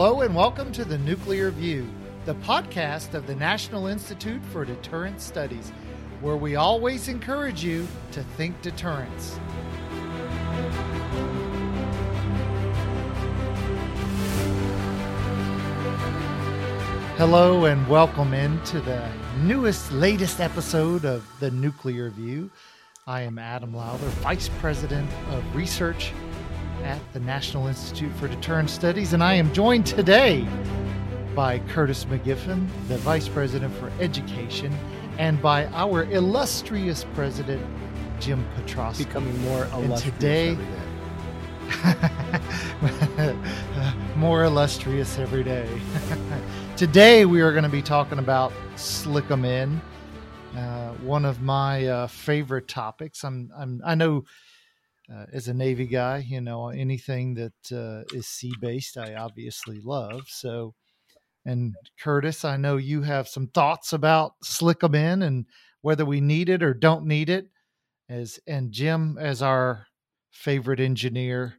Hello and welcome to the Nuclear View, the podcast of the National Institute for Deterrence Studies, where we always encourage you to think deterrence. Hello and welcome into the newest, latest episode of the Nuclear View. I am Adam Lowther, Vice President of Research at the National Institute for Deterrence Studies, and I am joined today by Curtis McGiffin, the Vice President for Education, and by our illustrious President, Jim Petrosky. Becoming more illustrious and today, more illustrious every day. Today, we are going to be talking about SLCM-N, uh, one of my uh, favorite topics. I'm, I'm, I know uh, as a Navy guy, you know, anything that uh, is sea based, I obviously love. So, and Curtis, I know you have some thoughts about SLCM-N and whether we need it or don't need it. As and Jim, as our favorite engineer,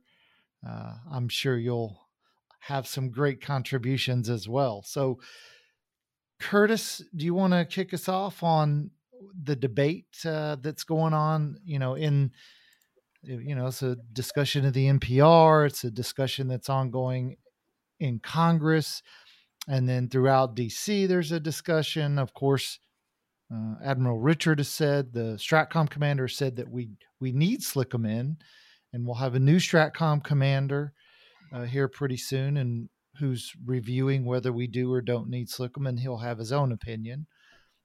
uh, I'm sure you'll have some great contributions as well. So, Curtis, do you want to kick us off on the debate uh, that's going on? You know, in you know, it's a discussion of the NPR. It's a discussion that's ongoing in Congress, and then throughout DC, there's a discussion. Of course, uh, Admiral Richard has said the Stratcom commander said that we we need In, and we'll have a new Stratcom commander uh, here pretty soon, and who's reviewing whether we do or don't need SLCM-N. He'll have his own opinion.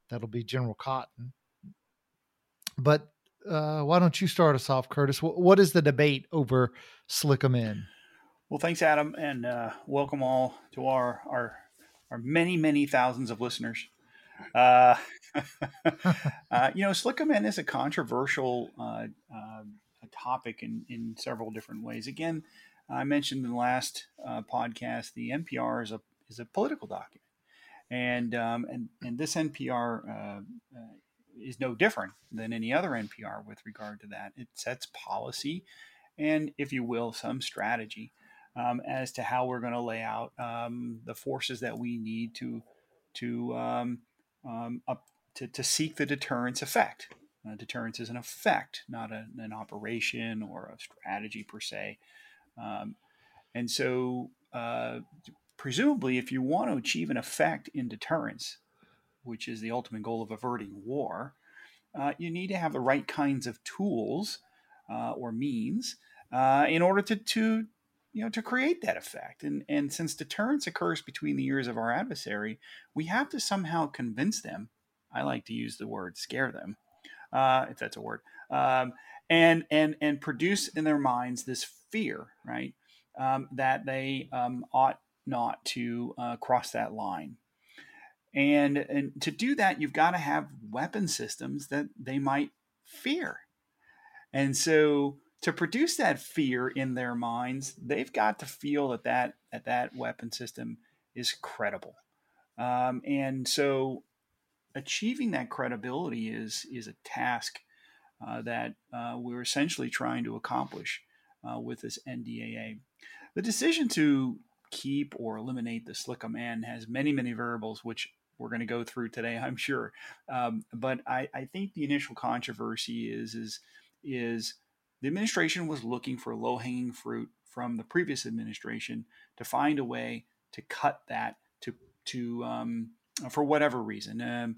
That'll be General Cotton. But uh, why don't you start us off, Curtis? what, is the debate over SLCM-N? Well, thanks, Adam, and uh, welcome all to our our our many many thousands of listeners. Uh, uh, you know, SLCM-N is a controversial uh, uh, topic in in several different ways. Again, I mentioned in the last podcast the NPR is a is a political document, and um, and and this NPR is no different than any other NPR with regard to that. It sets policy, and if you will, some strategy um, as to how we're going to lay out um, the forces that we need to to um, um, up to, to seek the deterrence effect. Uh, deterrence is an effect, not a, an operation or a strategy per se. Um, and so, uh, presumably, if you want to achieve an effect in deterrence, which is the ultimate goal of averting war, uh, you need to have the right kinds of tools uh, or means uh, in order to, to you know to create that effect. And and since deterrence occurs between the ears of our adversary, we have to somehow convince them. I like to use the word scare them, uh, if that's a word. Um, and and and produce in their minds this fear, right, um, that they um, ought not to uh, cross that line. And and to do that, you've got to have weapon systems that they might fear. And so to produce that fear in their minds, they've got to feel that that that, that weapon system is credible. Um, and so achieving that credibility is is a task uh, that uh, we're essentially trying to accomplish uh, with this NDAA. The decision to keep or eliminate the SLCM-N has many, many variables, which we're going to go through today, I'm sure. Um, but I, I, think the initial controversy is is is the administration was looking for low hanging fruit from the previous administration to find a way to cut that to to um, for whatever reason. Um,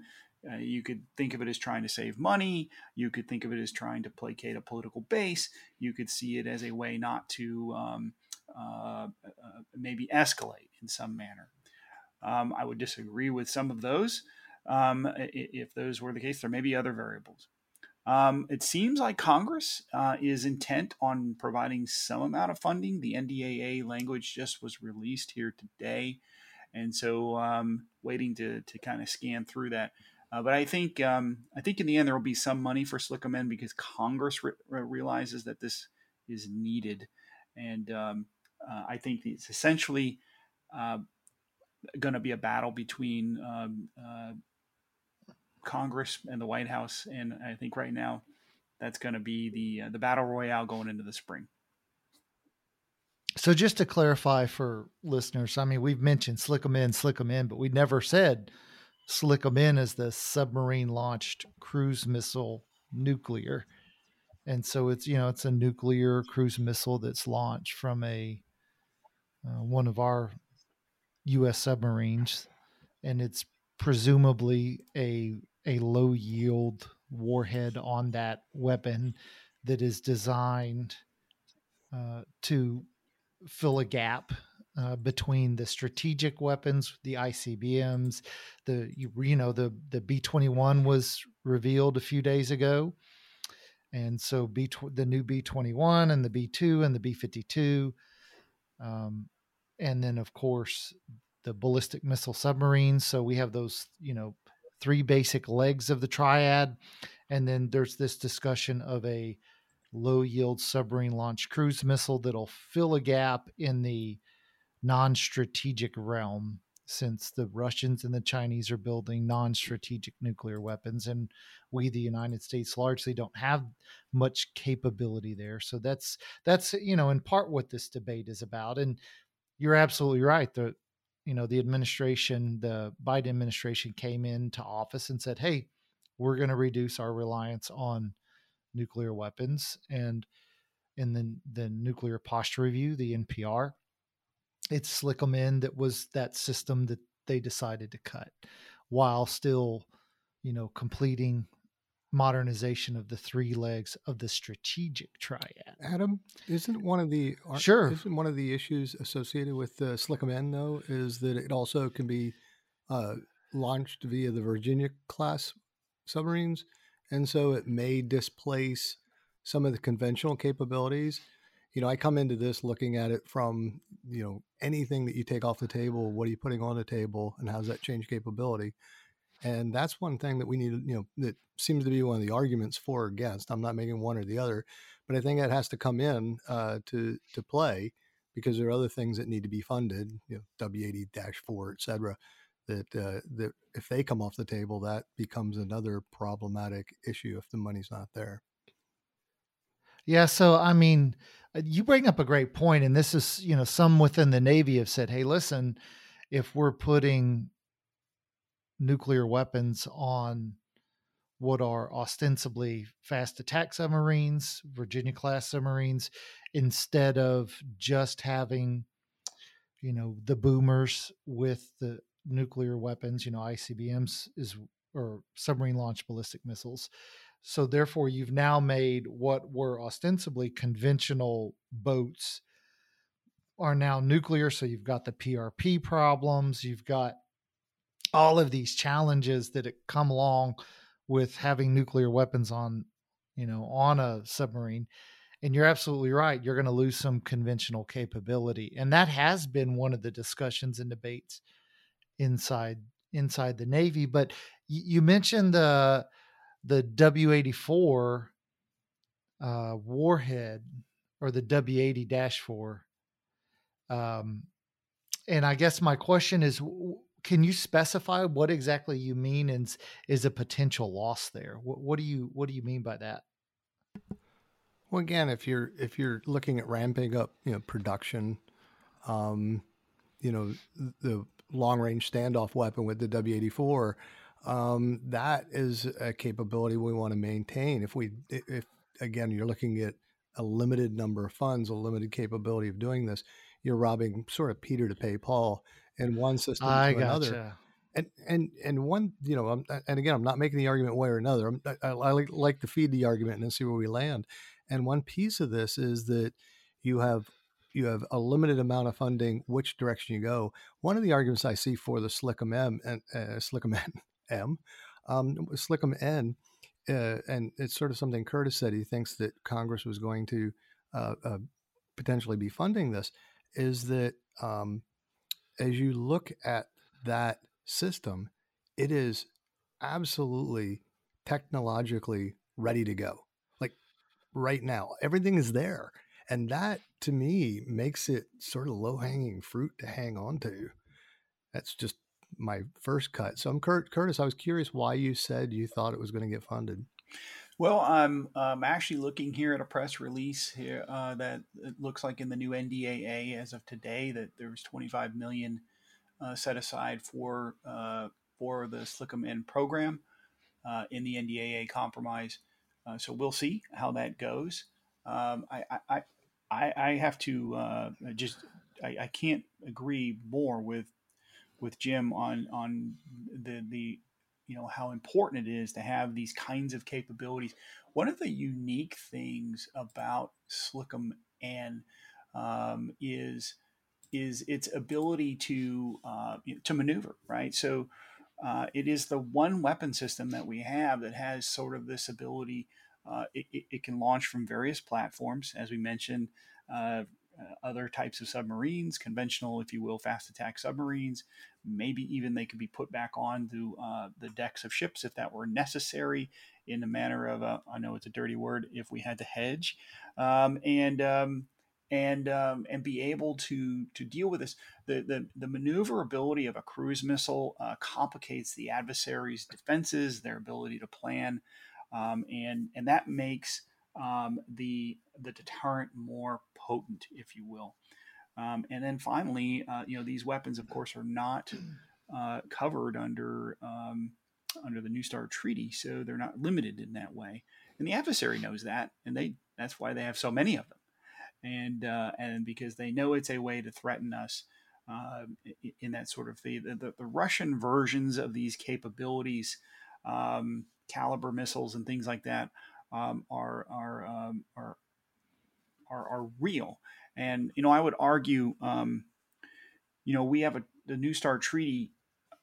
uh, you could think of it as trying to save money. You could think of it as trying to placate a political base. You could see it as a way not to um, uh, uh, maybe escalate in some manner. Um, I would disagree with some of those. Um, if those were the case, there may be other variables. Um, it seems like Congress uh, is intent on providing some amount of funding. The NDAA language just was released here today, and so um, waiting to to kind of scan through that. Uh, but I think um, I think in the end there will be some money for SLCM-N because Congress re- realizes that this is needed, and um, uh, I think it's essentially uh, going to be a battle between um, uh, Congress and the White House, and I think right now that's going to be the uh, the battle royale going into the spring. So just to clarify for listeners, I mean we've mentioned SLCM-N, slick them in, but we never said SLCM-N as the submarine launched cruise missile nuclear. And so it's you know it's a nuclear cruise missile that's launched from a uh, one of our U.S. submarines, and it's presumably a a low yield warhead on that weapon that is designed uh, to fill a gap uh, between the strategic weapons, the ICBMs, the you, know the the B twenty one was revealed a few days ago, and so B the new B twenty one and the B two and the B fifty two, um, and then of course the ballistic missile submarines. So we have those you know three basic legs of the triad, and then there's this discussion of a low yield submarine launched cruise missile that'll fill a gap in the non strategic realm since the Russians and the Chinese are building non strategic nuclear weapons. And we, the United States, largely don't have much capability there. So that's, that's, you know, in part what this debate is about. And you're absolutely right. The, you know, the administration, the Biden administration came into office and said, hey, we're going to reduce our reliance on nuclear weapons. And in the, the nuclear posture review, the NPR, it's SLCM-N that was that system that they decided to cut while still, you know, completing modernization of the three legs of the strategic triad. Adam, isn't one of the sure isn't one of the issues associated with the SLCM-N though is that it also can be uh, launched via the Virginia class submarines, and so it may displace some of the conventional capabilities. You know, I come into this looking at it from, you know, anything that you take off the table, what are you putting on the table and how does that change capability? And that's one thing that we need, you know, that seems to be one of the arguments for or against. I'm not making one or the other, but I think that has to come in uh, to to play because there are other things that need to be funded, you know, W80-4, et cetera, that uh, that if they come off the table, that becomes another problematic issue if the money's not there. Yeah, so I mean, uh, you bring up a great point, and this is you know some within the Navy have said, hey, listen, if we're putting nuclear weapons on what are ostensibly fast attack submarines, Virginia class submarines, instead of just having, you know, the boomers with the nuclear weapons, you know, ICBMs is or submarine launched ballistic missiles. So therefore you've now made what were ostensibly conventional boats are now nuclear. So you've got the PRP problems, you've got all of these challenges that come along with having nuclear weapons on, you know, on a submarine. And you're absolutely right. You're going to lose some conventional capability. And that has been one of the discussions and debates inside inside the Navy. But you mentioned the the W eighty four uh, warhead or the W eighty dash four. Um, and I guess my question is, can you specify what exactly you mean and is a potential loss there? What, what do you what do you mean by that? Well, again, if you're if you're looking at ramping up, you know, production, um, you know, the long range standoff weapon with the W80-4, um, that is a capability we want to maintain. If we, if again, you're looking at a limited number of funds, a limited capability of doing this, you're robbing sort of Peter to pay Paul in one system I to gotcha. another. And and and one, you know, I'm, and again, I'm not making the argument one way or another. I'm, I, I like, like to feed the argument and see where we land. And one piece of this is that you have you have a limited amount of funding, which direction you go. One of the arguments I see for the Slickum M and uh, Slickum N M, um, SLCM-N, uh, and it's sort of something Curtis said. He thinks that Congress was going to uh, uh, potentially be funding this. Is that um, as you look at that system, it is absolutely technologically ready to go. Like right now, everything is there and that to me makes it sort of low hanging fruit to hang on to. That's just my first cut. So I'm Kurt Curtis. I was curious why you said you thought it was going to get funded. Well, I'm I'm actually looking here at a press release here uh, that it looks like in the new NDAA as of today that there's 25 million uh, set aside for uh, for the SLCM program uh, in the NDAA compromise. Uh, so we'll see how that goes. Um, I, I, I, I have to uh, just I, I can't agree more with with Jim on on the the you know how important it is to have these kinds of capabilities. One of the unique things about SLCM and um, is is its ability to uh, to maneuver, right? So uh, it is the one weapon system that we have that has sort of this ability. Uh, it, it, can launch from various platforms, as we mentioned, uh, other types of submarines, conventional, if you will, fast attack submarines. Maybe even they could be put back onto uh, the decks of ships if that were necessary, in the manner of a, I know it's a dirty word, if we had to hedge, um, and um, and um, and be able to to deal with this. The the, the maneuverability of a cruise missile uh, complicates the adversary's defenses, their ability to plan, um, and and that makes um, the the deterrent more potent, if you will. Um, and then finally, uh, you know, these weapons, of course, are not uh, covered under um, under the New START Treaty, so they're not limited in that way. And the adversary knows that, and they that's why they have so many of them, and uh, and because they know it's a way to threaten us. Uh, in that sort of the, the, the Russian versions of these capabilities, um, Kalibr missiles and things like that, um, are are, um, are are are real. And you know, I would argue, um, you know, we have a the New START Treaty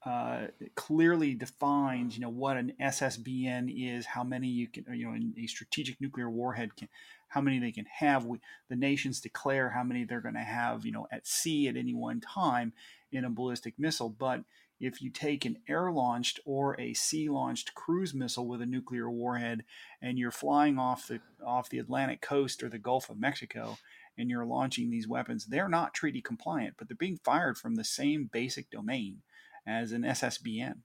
uh, clearly defines, you know, what an SSBN is, how many you can, you know, in a strategic nuclear warhead can, how many they can have. We, the nations declare how many they're going to have, you know, at sea at any one time in a ballistic missile. But if you take an air launched or a sea launched cruise missile with a nuclear warhead and you're flying off the off the Atlantic coast or the Gulf of Mexico and you're launching these weapons, they're not treaty compliant, but they're being fired from the same basic domain as an SSBN.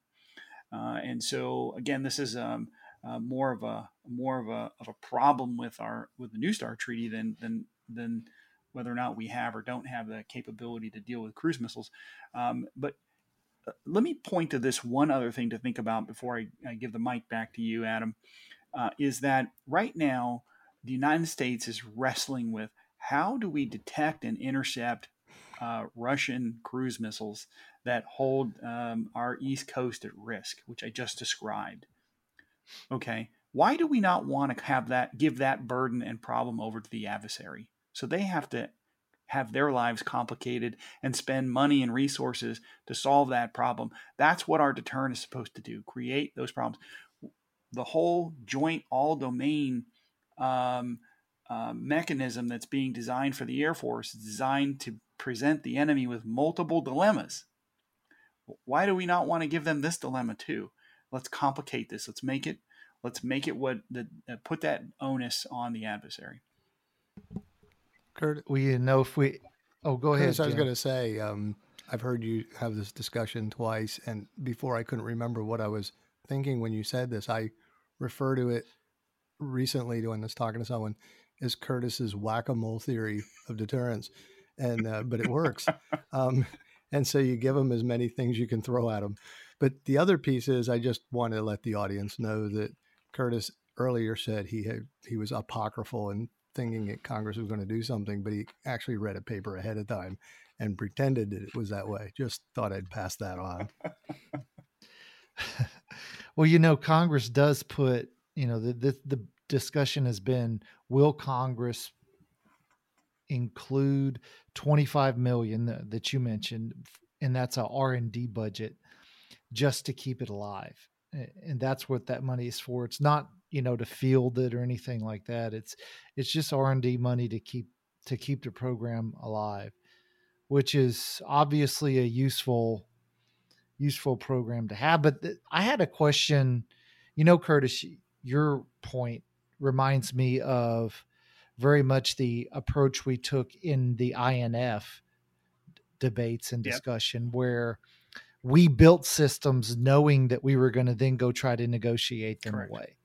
Uh, and so again, this is um, uh, more of a more of a, of a problem with our with the New START Treaty than than than whether or not we have or don't have the capability to deal with cruise missiles. Um, but let me point to this one other thing to think about before I, I give the mic back to you, Adam. Uh, is that right now the United States is wrestling with how do we detect and intercept uh, Russian cruise missiles that hold um, our east coast at risk, which I just described. Okay, why do we not want to have that give that burden and problem over to the adversary? So they have to have their lives complicated and spend money and resources to solve that problem. That's what our deterrent is supposed to do create those problems. The whole joint all domain um, uh, mechanism that's being designed for the Air Force is designed to present the enemy with multiple dilemmas. Why do we not want to give them this dilemma too? Let's complicate this. Let's make it. Let's make it what the uh, put that onus on the adversary. Kurt, we know if we. Oh, go Curtis, ahead. I was going to say, um, I've heard you have this discussion twice, and before I couldn't remember what I was thinking when you said this. I refer to it recently when I was talking to someone as Curtis's whack a mole theory of deterrence, and uh, but it works. um, and so you give them as many things you can throw at them. But the other piece is, I just want to let the audience know that Curtis earlier said he had he was apocryphal and thinking that Congress was going to do something, but he actually read a paper ahead of time and pretended that it was that way. Just thought I'd pass that on. well, you know, Congress does put, you know, the, the, the discussion has been will Congress include 25 million that, that you mentioned and that's a R&D budget just to keep it alive and that's what that money is for it's not you know to field it or anything like that it's it's just r&d money to keep to keep the program alive which is obviously a useful useful program to have but th- i had a question you know curtis your point reminds me of very much the approach we took in the INF debates and discussion yep. where we built systems knowing that we were going to then go try to negotiate them Correct. away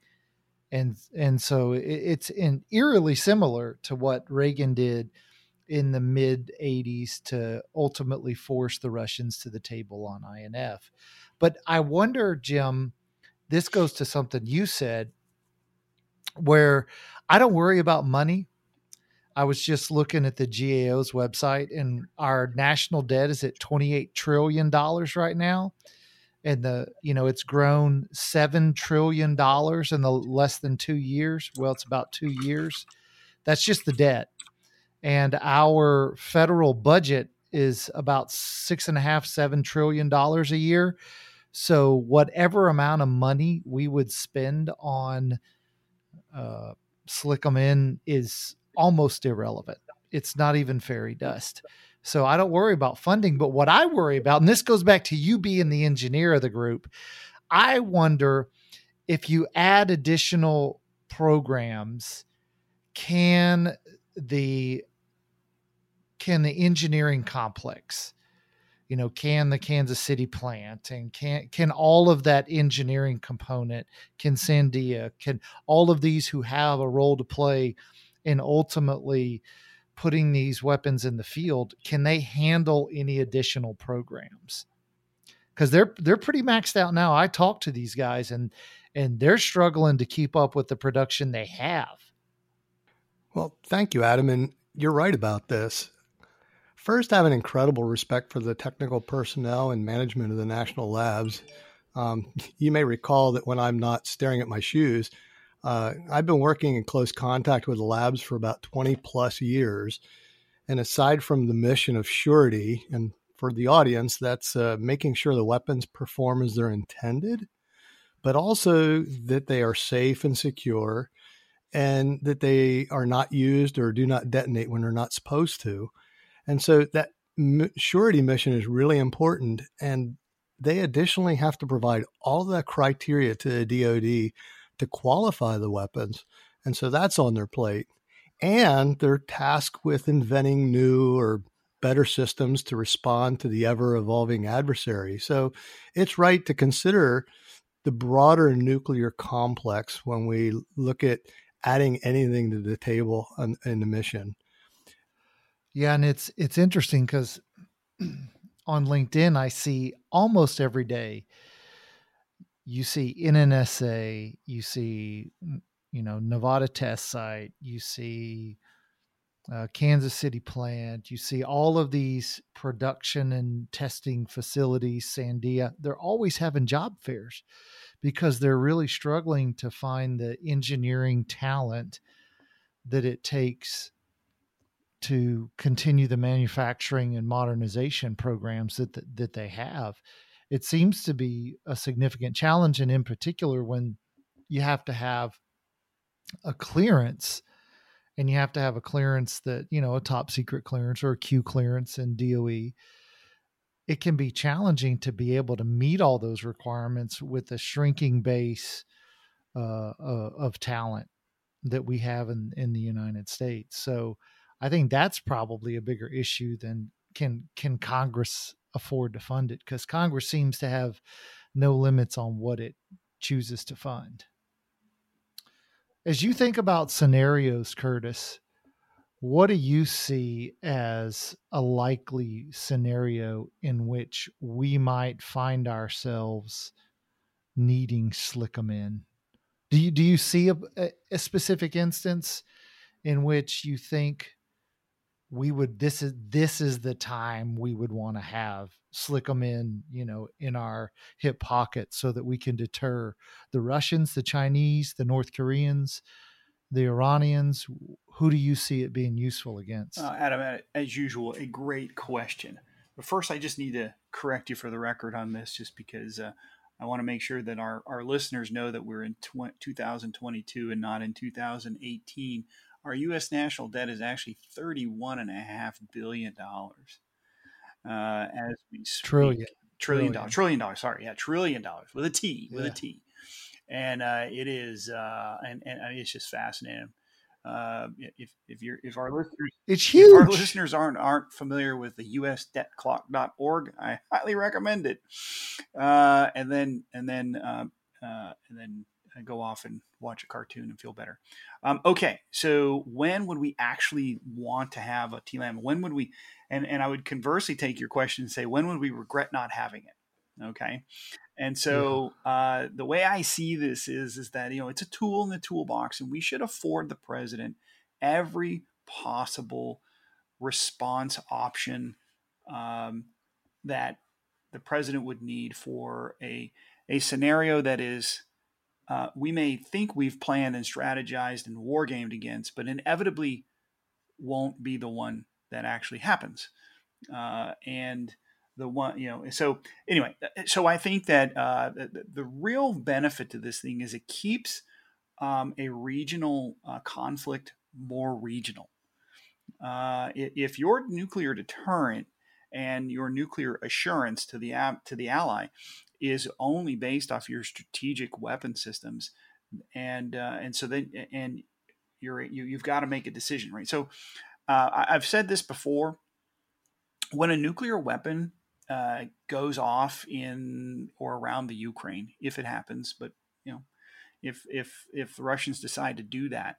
and and so it, it's in eerily similar to what Reagan did in the mid 80s to ultimately force the Russians to the table on INF. But I wonder, Jim, this goes to something you said where I don't worry about money. I was just looking at the GAO's website and our national debt is at 28 trillion dollars right now. And the, you know, it's grown 7 trillion dollars in the less than 2 years. Well, it's about 2 years. That's just the debt. And our federal budget is about six and a half, seven trillion dollars a year. So whatever amount of money we would spend on uh, SLCM-N is almost irrelevant. It's not even fairy dust. So I don't worry about funding. But what I worry about, and this goes back to you being the engineer of the group, I wonder if you add additional programs, can the can the engineering complex you know can the kansas city plant and can can all of that engineering component can sandia can all of these who have a role to play in ultimately putting these weapons in the field can they handle any additional programs? Because they're they're pretty maxed out now. I talk to these guys and and they're struggling to keep up with the production they have. Well thank you adam and you're right about this. First, I have an incredible respect for the technical personnel and management of the national labs. Um, you may recall that when I'm not staring at my shoes, uh, I've been working in close contact with the labs for about 20 plus years. And aside from the mission of surety, and for the audience, that's uh, making sure the weapons perform as they're intended, but also that they are safe and secure and that they are not used or do not detonate when they're not supposed to. And so that surety mission is really important. And they additionally have to provide all the criteria to the DoD to qualify the weapons. And so that's on their plate. And they're tasked with inventing new or better systems to respond to the ever evolving adversary. So it's right to consider the broader nuclear complex when we look at adding anything to the table in the mission. Yeah, and it's it's interesting because on LinkedIn I see almost every day you see in an NNSA, you see you know Nevada test site, you see uh, Kansas City plant, you see all of these production and testing facilities, Sandia. They're always having job fairs because they're really struggling to find the engineering talent that it takes to continue the manufacturing and modernization programs that that they have. It seems to be a significant challenge, and in particular when you have to have a clearance and you have to have a clearance that you know a top secret clearance or a q clearance in doe it can be challenging to be able to meet all those requirements with a shrinking base uh, uh, of talent that we have in, in the united states. So I think that's probably a bigger issue than can can Congress afford to fund it because Congress seems to have no limits on what it chooses to fund. As you think about scenarios, Curtis, what do you see as a likely scenario in which we might find ourselves needing SLCM-N? Do you do you see a, a specific instance in which you think we would this is this is the time we would want to have SLCM-N you know in our hip pocket so that we can deter the russians the chinese the north koreans the iranians. Who do you see it being useful against? Uh, adam as usual a great question. But first i just need to correct you for the record on this just because uh, i want to make sure that our, our listeners know that we're in tw- 2022 and not in 2018 our U.S. national debt is actually thirty-one and a half billion dollars. Uh, as we speak. trillion trillion dollars trillion dollars sorry yeah trillion dollars with a T with yeah. a T, and uh, it is uh, and and it's just fascinating. Uh, if if you're if our listeners it's huge. our listeners aren't aren't familiar with the usdebtclock.org, I highly recommend it. Uh, and then and then uh, uh, and then go off and watch a cartoon and feel better. Um, okay, so when would we actually want to have a TLAM? When would we? And and I would conversely take your question and say, when would we regret not having it? Okay, and so uh, the way I see this is is that you know it's a tool in the toolbox, and we should afford the president every possible response option um, that the president would need for a a scenario that is uh, we may think we've planned and strategized and war gamed against, but inevitably won't be the one that actually happens. Uh, and the one, you know, so anyway, uh, so I think that uh, the, the, real benefit to this thing is it keeps um, a regional uh, conflict more regional. Uh, if your nuclear deterrent and your nuclear assurance to the to the ally is only based off your strategic weapon systems, and uh, and so then and you're you, you've got to make a decision, right? So uh, I've said this before. When a nuclear weapon uh, goes off in or around the Ukraine, if it happens, but you know, if if if the Russians decide to do that,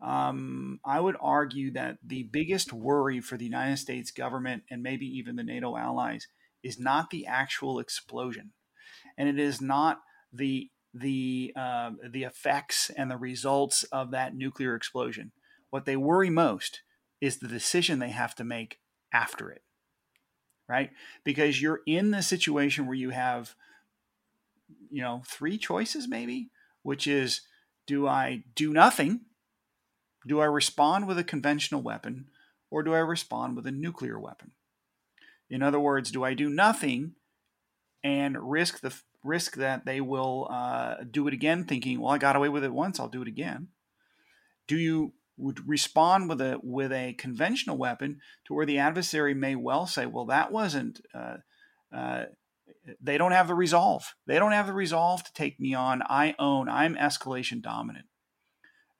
um, I would argue that the biggest worry for the United States government and maybe even the NATO allies is not the actual explosion and it is not the the uh, the effects and the results of that nuclear explosion. What they worry most is the decision they have to make after it, right? Because you're in the situation where you have, you know, three choices maybe, which is, do I do nothing? Do I respond with a conventional weapon, or do I respond with a nuclear weapon? In other words, do I do nothing and risk the risk that they will uh, do it again, thinking, "Well, I got away with it once, I'll do it again." Do you would respond with a with a conventional weapon to where the adversary may well say, "Well, that wasn't." Uh, uh, they don't have the resolve. They don't have the resolve to take me on. I own. I'm escalation dominant,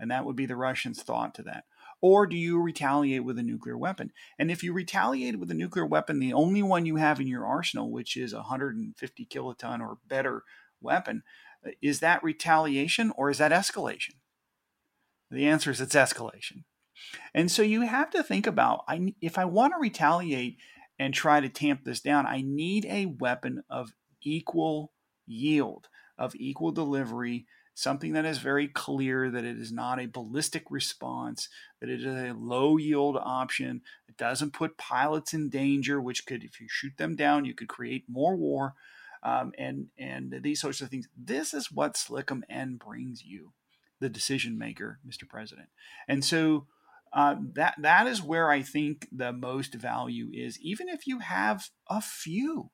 and that would be the Russians' thought to that. Or do you retaliate with a nuclear weapon? And if you retaliate with a nuclear weapon, the only one you have in your arsenal, which is a 150 kiloton or better weapon, uh, is that retaliation or is that escalation? The answer is it's escalation. And so you have to think about I, if I want to retaliate and try to tamp this down, I need a weapon of equal yield, of equal delivery, something that is very clear that it is not a ballistic response, that it is a low yield option. It doesn't put pilots in danger, which could, if you shoot them down, you could create more war. Um, and and these sorts of things. This is what SLCM-N brings you, the decision maker, Mr. President. And so uh, that that is where I think the most value is. Even if you have a few,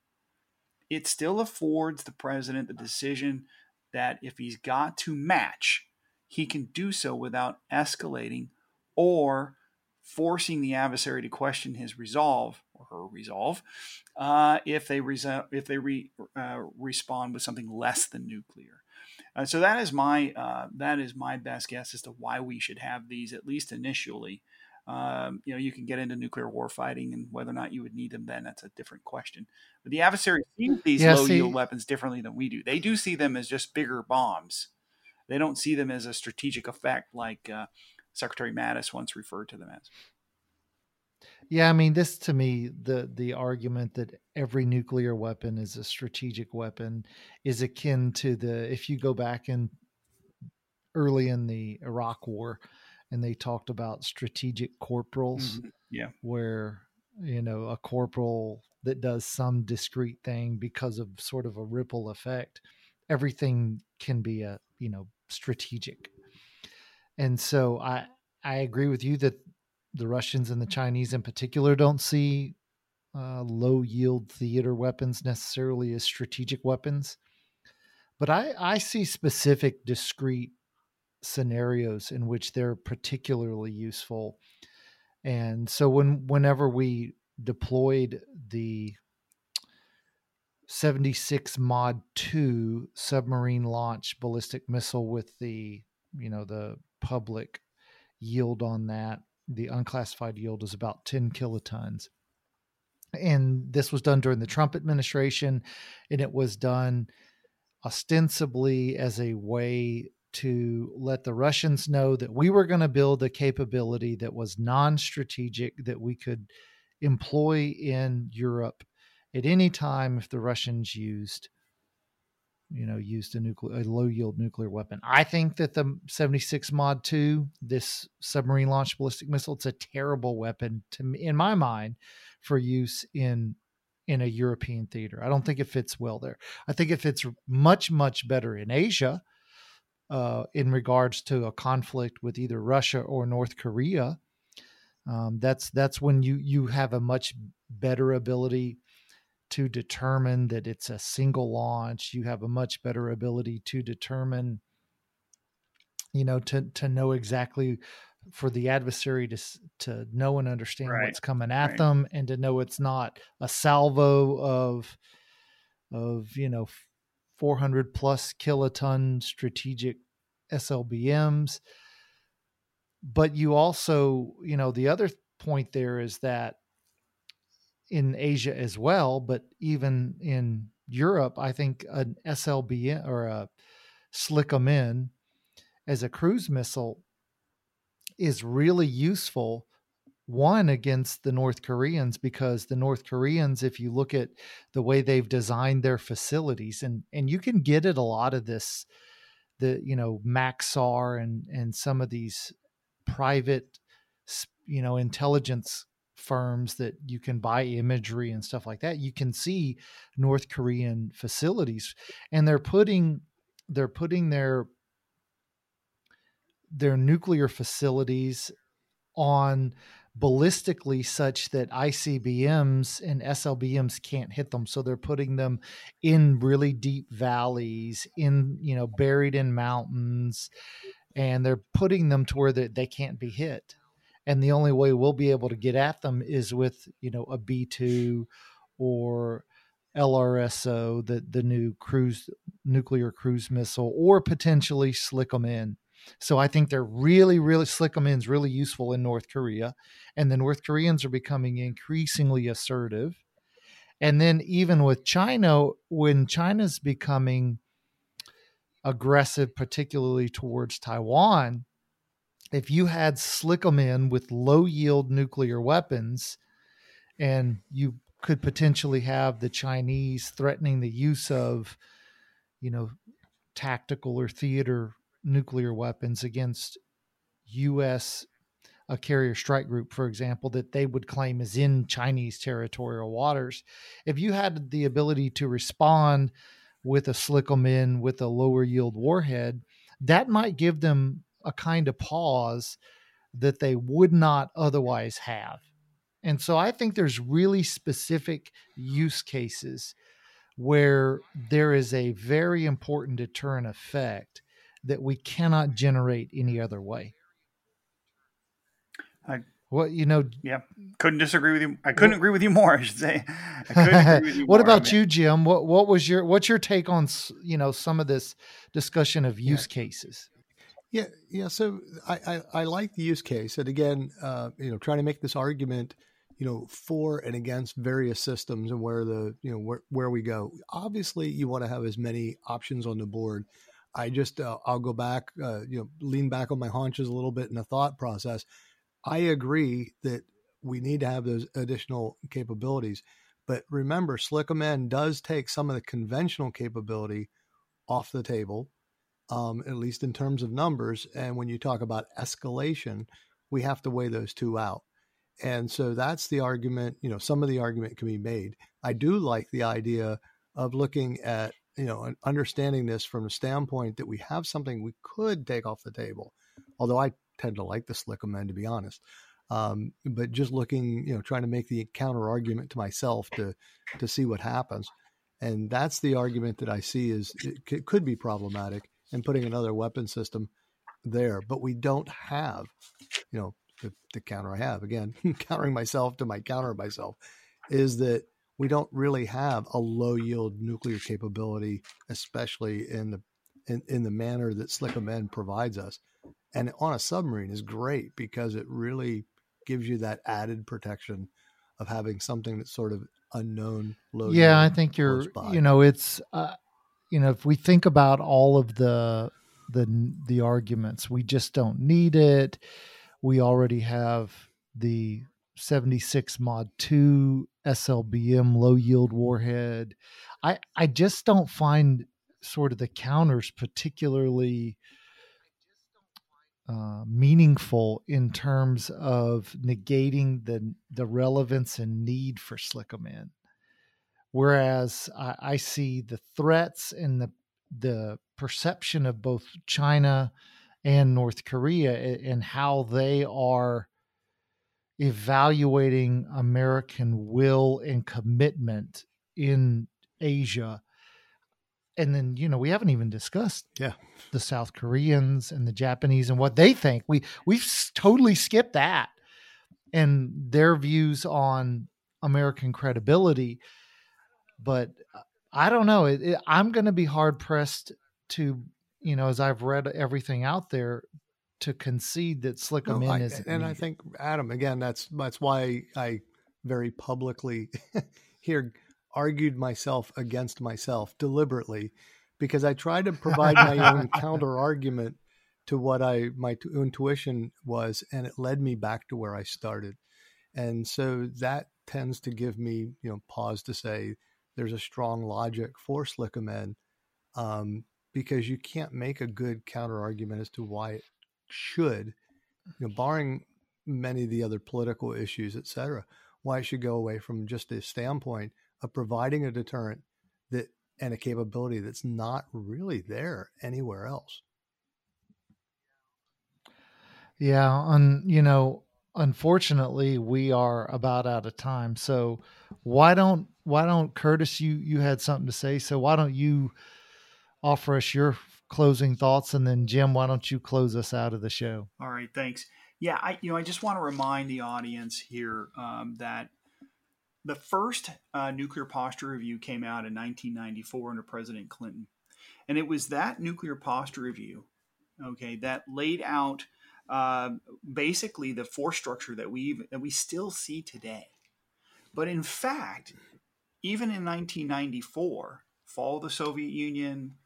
it still affords the president the decision that if he's got to match, he can do so without escalating or forcing the adversary to question his resolve or her resolve uh, if they if they re- uh, respond with something less than nuclear. Uh, so that is my uh, that is my best guess as to why we should have these at least initially um, you know, you can get into nuclear war fighting, and whether or not you would need them then, that's a different question. But the adversary sees these yeah, low see, yield weapons differently than we do. They do see them as just bigger bombs. They don't see them as a strategic effect like uh, Secretary Mattis once referred to them as. Yeah, I mean, this to me, the the argument that every nuclear weapon is a strategic weapon is akin to the if you go back in early in the Iraq War, and they talked about strategic corporals. Mm-hmm. Yeah. Where, you know, a corporal that does some discrete thing because of sort of a ripple effect, everything can be a, you know, strategic. And so I I agree with you that the Russians and the Chinese in particular don't see uh, low yield theater weapons necessarily as strategic weapons. But I, I see specific discrete scenarios in which they're particularly useful. And so when whenever we deployed the 76 mod 2 submarine launch ballistic missile with the you know the public yield on that the unclassified yield is about 10 kilotons and this was done during the Trump administration and it was done ostensibly as a way to let the Russians know that we were going to build a capability that was non strategic, that we could employ in Europe at any time if the Russians used you know used a nuclear a low yield nuclear weapon. I think that the 76 mod 2 this submarine launched ballistic missile it's a terrible weapon to in my mind for use in in a European theater. I don't think it fits well there. I think it fits much much better in Asia uh, in regards to a conflict with either Russia or North Korea. Um, that's that's when you you have a much better ability to determine that it's a single launch. You have a much better ability to determine, you know, to to know exactly for the adversary to to know and understand right. what's coming at right. them, and to know it's not a salvo of of you know 400 plus kiloton strategic SLBMs. But you also, you know, the other point there is that in Asia as well, but even in Europe, I think an SLB or a SLCM as a cruise missile is really useful. One against the North Koreans because the North Koreans, if you look at the way they've designed their facilities, and and you can get at a lot of this, the you know Maxar and and some of these private, you know, intelligence firms that you can buy imagery and stuff like that you can see north korean facilities and they're putting they're putting their their nuclear facilities on ballistically such that ICBMs and SLBMs can't hit them. So they're putting them in really deep valleys, in you know, buried in mountains, and they're putting them to where they, can't be hit and the only way we'll be able to get at them is with you know a B2 or LRSO, the the new cruise nuclear cruise missile, or potentially SLCM-N. So I think they're really, really SLCM-N is really useful in North Korea, and the North Koreans are becoming increasingly assertive. And then even with China, when China's becoming aggressive, particularly towards Taiwan, if you had SLCM-N with low yield nuclear weapons, and you could potentially have the Chinese threatening the use of, you know, tactical or theater nuclear weapons against U.S. a carrier strike group, for example, that they would claim is in Chinese territorial waters. If you had the ability to respond with a SLCM-N with a lower yield warhead, that might give them a kind of pause that they would not otherwise have. And so I think there's really specific use cases where there is a very important deterrent effect that we cannot generate any other way. I, well, you know, yeah, couldn't disagree with you. I couldn't agree with you more. I should say. what more, about I mean. you, Jim? What what was your what's your take on you know some of this discussion of use yeah. cases? Yeah, yeah. So I, I, I like the use case, and again, uh, you know, trying to make this argument, you know, for and against various systems and where the you know where where we go. Obviously, you want to have as many options on the board. I just uh, I'll go back, uh, you know, lean back on my haunches a little bit in the thought process. I agree that we need to have those additional capabilities, but remember, SLCM-N does take some of the conventional capability off the table um, at least in terms of numbers. And when you talk about escalation, we have to weigh those two out. And so that's the argument, you know, some of the argument can be made. I do like the idea of looking at, you know, understanding this from the standpoint that we have something we could take off the table. Although I tend to like the SLCM-N, to be honest. Um, but just looking, you know, trying to make the counter argument to myself to to see what happens, and that's the argument that I see is it, it could be problematic and putting another weapon system there. But we don't have, you know, the, the counter I have again, countering myself to my counter myself, is that we don't really have a low yield nuclear capability, especially in the in, in the manner that SLCM-N provides us. And on a submarine is great because it really gives you that added protection of having something that's sort of unknown low. Yeah, I think you're. You know, it's. Uh, you know, if we think about all of the the the arguments. We just don't need it. We already have the 76 mod 2 SLBM low yield warhead. I I just don't find sort of the counters particularly uh, meaningful in terms of negating the the relevance and need for SLCM Whereas I, I see the threats and the the perception of both China and North Korea and how they are evaluating American will and commitment in Asia. And then, you know, we haven't even discussed yeah. the South Koreans and the Japanese and what they think. We we've totally skipped that and their views on American credibility. But uh, I don't know. It, it, I'm going to be hard pressed to, you know, as I've read everything out there, to concede that SLCM-N, is. And needed. I think Adam, again, that's that's why I very publicly here argued myself against myself deliberately, because I tried to provide my own counter argument to what I my intuition was, and it led me back to where I started, and so that tends to give me you know pause to say there's a strong logic for SLCM um, because you can't make a good counter argument as to why it should, you know, barring many of the other political issues, et cetera, why it should go away from just a standpoint of providing a deterrent that and a capability that's not really there anywhere else. Yeah, on you know, unfortunately, we are about out of time. So why don't why don't Curtis? You you had something to say, so why don't you offer us your closing thoughts, and then Jim, why don't you close us out of the show? All right, thanks. Yeah, I you know I just want to remind the audience here um, that the first uh, nuclear posture review came out in 1994 under President Clinton, and it was that nuclear posture review, okay, that laid out uh, basically the force structure that we that we still see today. But in fact, even in 1994, fall of the Soviet Union,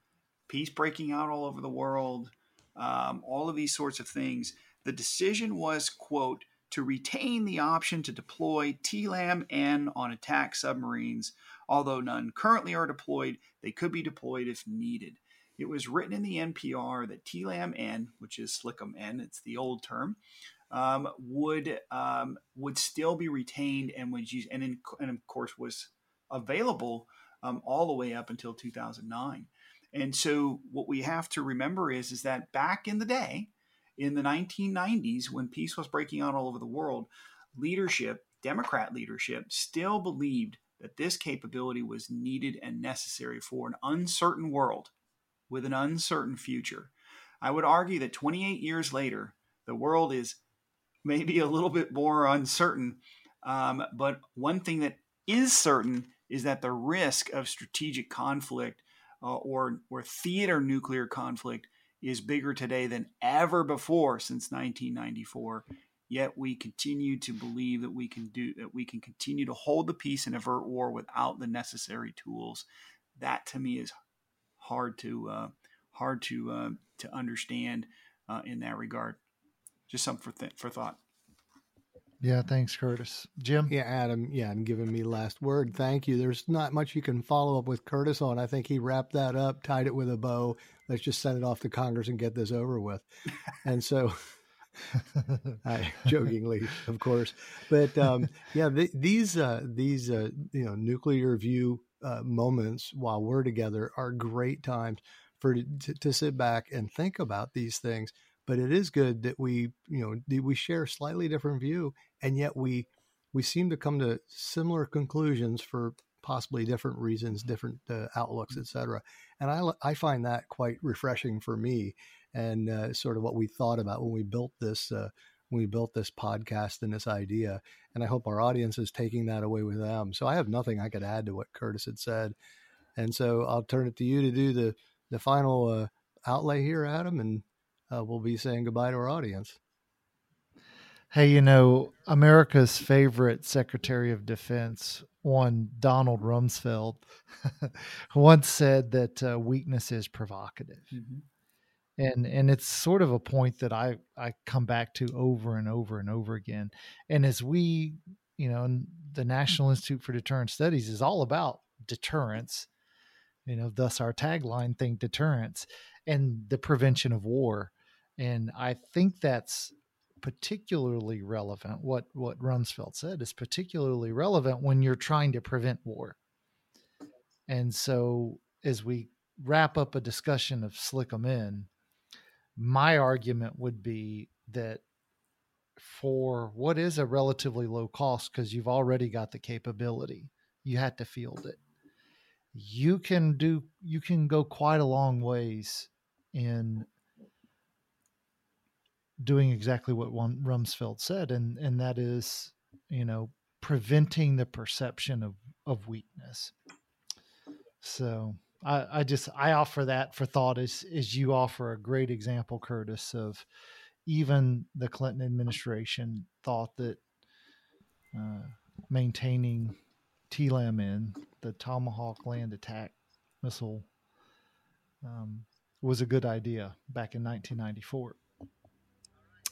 peace breaking out all over the world, um, all of these sorts of things, the decision was, quote, to retain the option to deploy TLAM-N on attack submarines. Although none currently are deployed, they could be deployed if needed. It was written in the NPR that TLAM-N, which is SLCM-N, it's the old term, um, would um, would still be retained and was used, and, in, and of course was available um, all the way up until 2009. And so what we have to remember is is that back in the day, in the 1990s, when peace was breaking out all over the world, leadership, Democrat leadership, still believed that this capability was needed and necessary for an uncertain world with an uncertain future. I would argue that 28 years later, the world is maybe a little bit more uncertain. Um, but one thing that is certain is that the risk of strategic conflict uh, or, or theater nuclear conflict is bigger today than ever before since 1994 yet we continue to believe that we can do that we can continue to hold the peace and avert war without the necessary tools. That to me is hard to uh, hard to uh, to understand uh, in that regard. Just something for th- for thought yeah, thanks, Curtis. Jim? Yeah, Adam. Yeah, and giving me last word. Thank you. There's not much you can follow up with Curtis on. I think he wrapped that up, tied it with a bow. Let's just send it off to Congress and get this over with. and so, I jokingly, of course, but um, yeah, th- these uh, these uh, you know nuclear view uh, moments while we're together are great times for to, to sit back and think about these things but it is good that we you know we share slightly different view and yet we we seem to come to similar conclusions for possibly different reasons different uh, outlooks etc and i i find that quite refreshing for me and uh, sort of what we thought about when we built this uh, when we built this podcast and this idea and i hope our audience is taking that away with them. So i have nothing i could add to what curtis had said. And so i'll turn it to you to do the the final uh, outlay here adam and uh, we'll be saying goodbye to our audience. Hey, you know, America's favorite Secretary of Defense, one Donald Rumsfeld, once said that uh, weakness is provocative. Mm-hmm. and and it's sort of a point that I I come back to over and over and over again. And as we, you know, the National Institute for Deterrence Studies is all about deterrence. You know, thus our tagline "Think Deterrence" and the prevention of war. And I think that's particularly relevant. What what Rumsfeld said is particularly relevant when you're trying to prevent war. And so, as we wrap up a discussion of SLCM-N, my argument would be that for what is a relatively low cost because you've already got the capability you had to field it you can do you can go quite a long ways in doing exactly what one Rumsfeld said, and and that is, you know, preventing the perception of of weakness. So I, I just I offer that for thought as as you offer a great example, Curtis, of even the Clinton administration thought that uh, maintaining TLAM-N the Tomahawk land attack missile um, was a good idea back in 1994.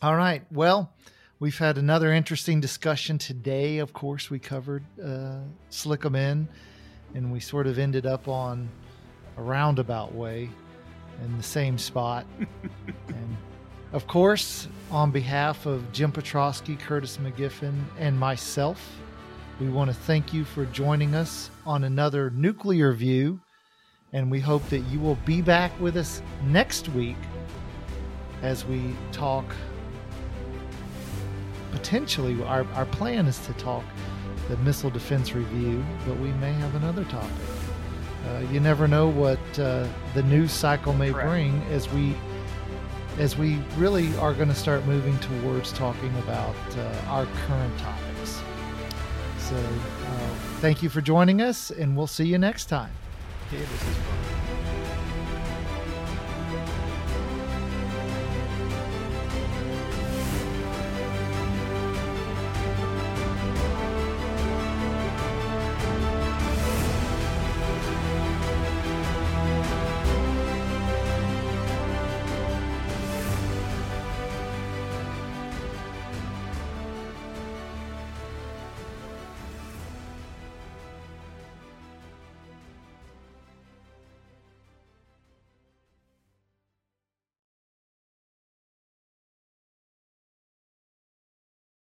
All right. Well, we've had another interesting discussion today. Of course, we covered uh, SLCM-N, and we sort of ended up on a roundabout way in the same spot. and of course, on behalf of Jim Petrosky, Curtis McGiffin, and myself, we want to thank you for joining us on another Nuclear View, and we hope that you will be back with us next week as we talk potentially our, our plan is to talk the missile defense review, but we may have another topic. Uh, you never know what uh, the news cycle may Correct. bring as we as we really are going to start moving towards talking about uh, our current topics. So, uh, thank you for joining us, and we'll see you next time. Okay,